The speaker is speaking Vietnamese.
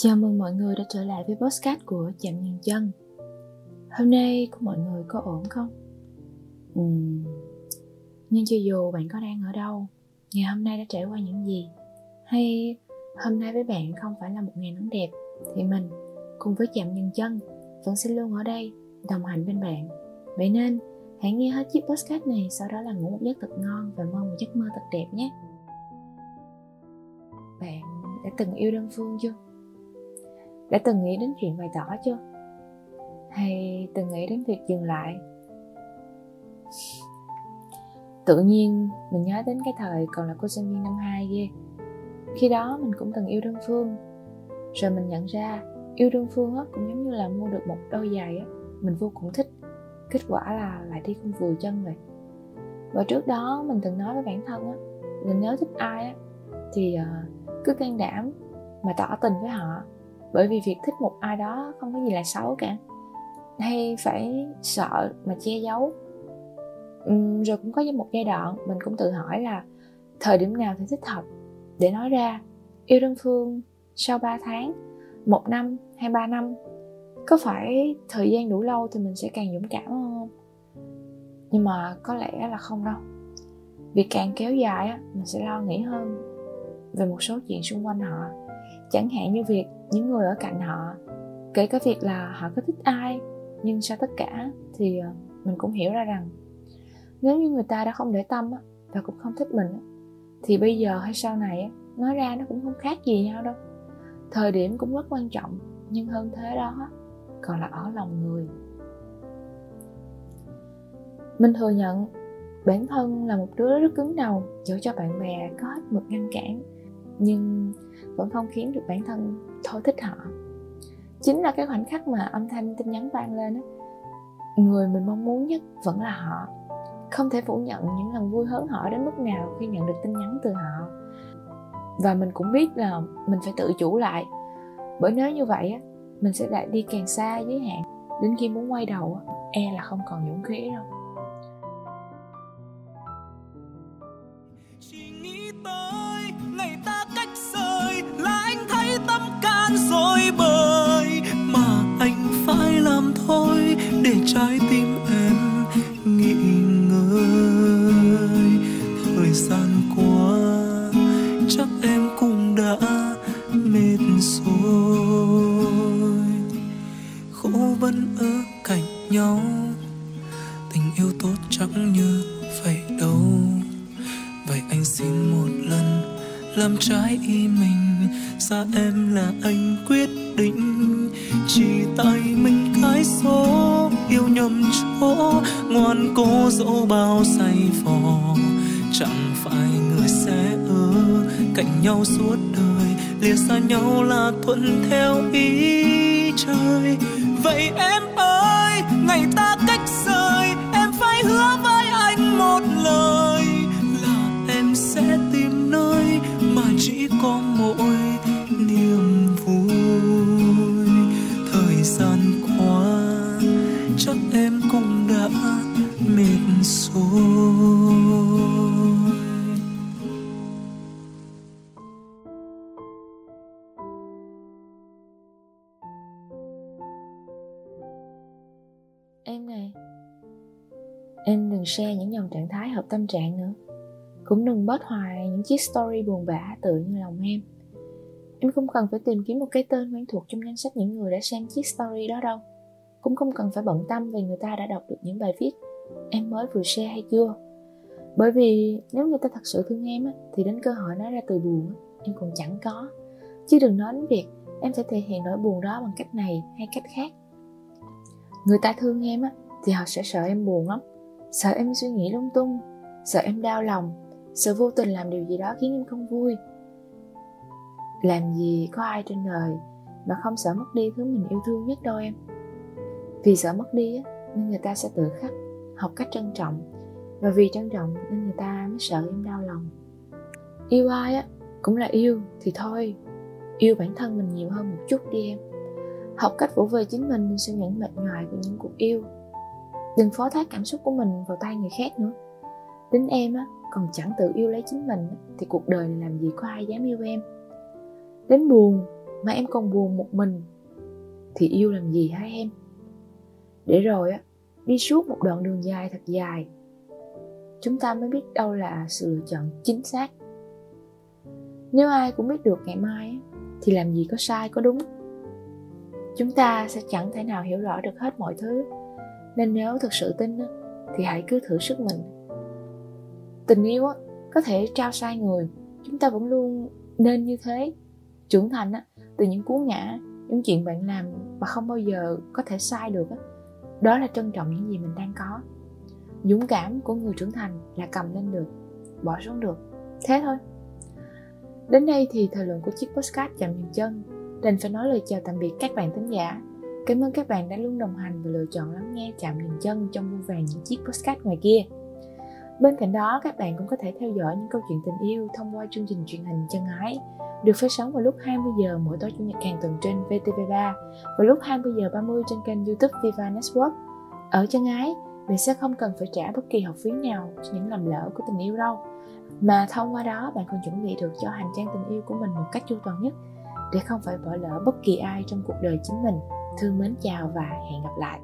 Chào mừng mọi người đã trở lại với podcast của Chạm Nhân Chân Hôm nay của mọi người có ổn không? Uhm, nhưng cho dù bạn có đang ở đâu Ngày hôm nay đã trải qua những gì? Hay hôm nay với bạn không phải là một ngày nắng đẹp Thì mình cùng với Chạm Nhân Chân Vẫn sẽ luôn ở đây đồng hành bên bạn. Vậy nên hãy nghe hết chiếc podcast này Sau đó là ngủ một giấc thật ngon Và mơ một giấc mơ thật đẹp nhé. Bạn đã từng yêu đơn phương chưa? Đã từng nghĩ đến chuyện bày tỏ chưa? Hay từng nghĩ đến việc dừng lại? Tự nhiên, mình nhớ đến cái thời còn là cô sinh viên năm 2 ghê. Khi đó mình cũng từng yêu đơn phương. Rồi mình nhận ra, yêu đơn phương á, cũng giống như là mua được một đôi giày á, mình vô cùng thích. Kết quả là lại đi không vừa chân vậy. Và trước đó mình từng nói với bản thân á, là nếu thích ai á, thì ờ, cứ can đảm mà tỏ tình với họ bởi vì việc thích một ai đó không có gì là xấu cả. Hay phải sợ mà che giấu. Uhm, rồi cũng có một giai đoạn mình cũng tự hỏi là thời điểm nào thì thích hợp để nói ra. Yêu đơn phương sau 3 tháng một năm hay ba năm có phải thời gian đủ lâu thì mình sẽ càng dũng cảm hơn không? Nhưng mà có lẽ là không đâu. Việc càng kéo dài á mình sẽ lo nghĩ hơn về một số chuyện xung quanh họ chẳng hạn như việc những người ở cạnh họ, kể cả việc là họ có thích ai, nhưng sau tất cả thì ờ, mình cũng hiểu ra rằng nếu như người ta đã không để tâm và cũng không thích mình thì bây giờ hay sau này nói ra nó cũng không khác gì nhau đâu. Thời điểm cũng rất quan trọng, nhưng hơn thế đó còn là ở lòng người. Mình thừa nhận, bản thân là một đứa rất cứng đầu, dẫu cho bạn bè có hết mực ngăn cản, nhưng vẫn không khiến được bản thân thôi thích họ. Chính là cái khoảnh khắc mà âm thanh tin nhắn vang lên á, người mình mong muốn nhất vẫn là họ. Không thể phủ nhận những lần vui hớn hở đến mức nào khi nhận được tin nhắn từ họ. Và mình cũng biết là mình phải tự chủ lại, bởi nếu như vậy á, mình sẽ lại đi càng xa giới hạn. Đến khi muốn quay đầu e là không còn dũng khí đâu. Dối vẫn ở cạnh nhau. Tình yêu tốt chẳng như vậy đâu. Vậy anh xin một lần làm trái ý mình. Xa em là anh quyết định. Chỉ tay mình cái số yêu nhầm chỗ. Ngoan cố dỗ bao say phò cạnh nhau suốt đời, lìa xa nhau là thuận theo ý trời. Vậy em ơi, ngày ta cách rời, em phải hứa với anh một lời, là em sẽ tìm nơi mà chỉ có mỗi niềm vui. Thời gian qua, chắc em cũng đã mệt rồi. Em này. Em đừng share những dòng trạng thái hợp tâm trạng nữa. Cũng đừng bớt hoài những chiếc story buồn bã tự như lòng em. Em không cần phải tìm kiếm một cái tên quen thuộc trong danh sách những người đã xem chiếc story đó đâu. Cũng không cần phải bận tâm về người ta đã đọc được những bài viết em mới vừa share hay chưa. Bởi vì nếu người ta thật sự thương em á, thì đến cơ hội nói ra từ buồn á, em còn chẳng có. Chứ đừng nói đến việc em sẽ thể hiện nỗi buồn đó bằng cách này hay cách khác. Người ta thương em á, thì họ sẽ sợ em buồn lắm. Sợ em suy nghĩ lung tung Sợ em đau lòng Sợ vô tình làm điều gì đó khiến em không vui. Làm gì có ai trên đời mà không sợ mất đi thứ mình yêu thương nhất đâu em. Vì sợ mất đi á nên người ta sẽ tự khắc học cách trân trọng. Và vì trân trọng nên người ta mới sợ em đau lòng. Yêu ai á cũng là yêu thì thôi. Yêu bản thân mình nhiều hơn một chút đi em học cách vỗ về chính mình sau những mệt nhoài của những cuộc yêu. Đừng phó thác cảm xúc của mình vào tay người khác nữa. Đến em á, còn chẳng tự yêu lấy chính mình, thì cuộc đời này làm gì có ai dám yêu em. Đến buồn, mà em còn buồn một mình, thì yêu làm gì hả em? Để rồi á, đi suốt một đoạn đường dài thật dài, chúng ta mới biết đâu là sự lựa chọn chính xác. Nếu ai cũng biết được ngày mai thì làm gì có sai, có đúng chúng ta sẽ chẳng thể nào hiểu rõ được hết mọi thứ. Nên nếu thực sự tin thì hãy cứ thử sức mình. Tình yêu có thể trao sai người, chúng ta vẫn luôn nên như thế. Trưởng thành từ những cú ngã, những chuyện bạn làm mà không bao giờ có thể sai được đó là trân trọng những gì mình đang có. Dũng cảm của người trưởng thành là cầm lên được, bỏ xuống được. Thế thôi. Đến đây thì thời lượng của chiếc postcard chạm dừng chân đành phải nói lời chào tạm biệt các bạn thính giả cảm ơn các bạn đã luôn đồng hành và lựa chọn lắng nghe chạm nhìn chân trong vô vàng những chiếc postcard ngoài kia bên cạnh đó các bạn cũng có thể theo dõi những câu chuyện tình yêu thông qua chương trình truyền hình chân ái được phát sóng vào lúc 20 giờ mỗi tối chủ nhật hàng tuần trên VTV3 và lúc 20 giờ 30 trên kênh YouTube Viva Network. Ở chân ái, bạn sẽ không cần phải trả bất kỳ học phí nào cho những lầm lỡ của tình yêu đâu. Mà thông qua đó bạn còn chuẩn bị được cho hành trang tình yêu của mình một cách chu toàn nhất để không phải bỏ lỡ bất kỳ ai trong cuộc đời chính mình. Thương mến chào và hẹn gặp lại.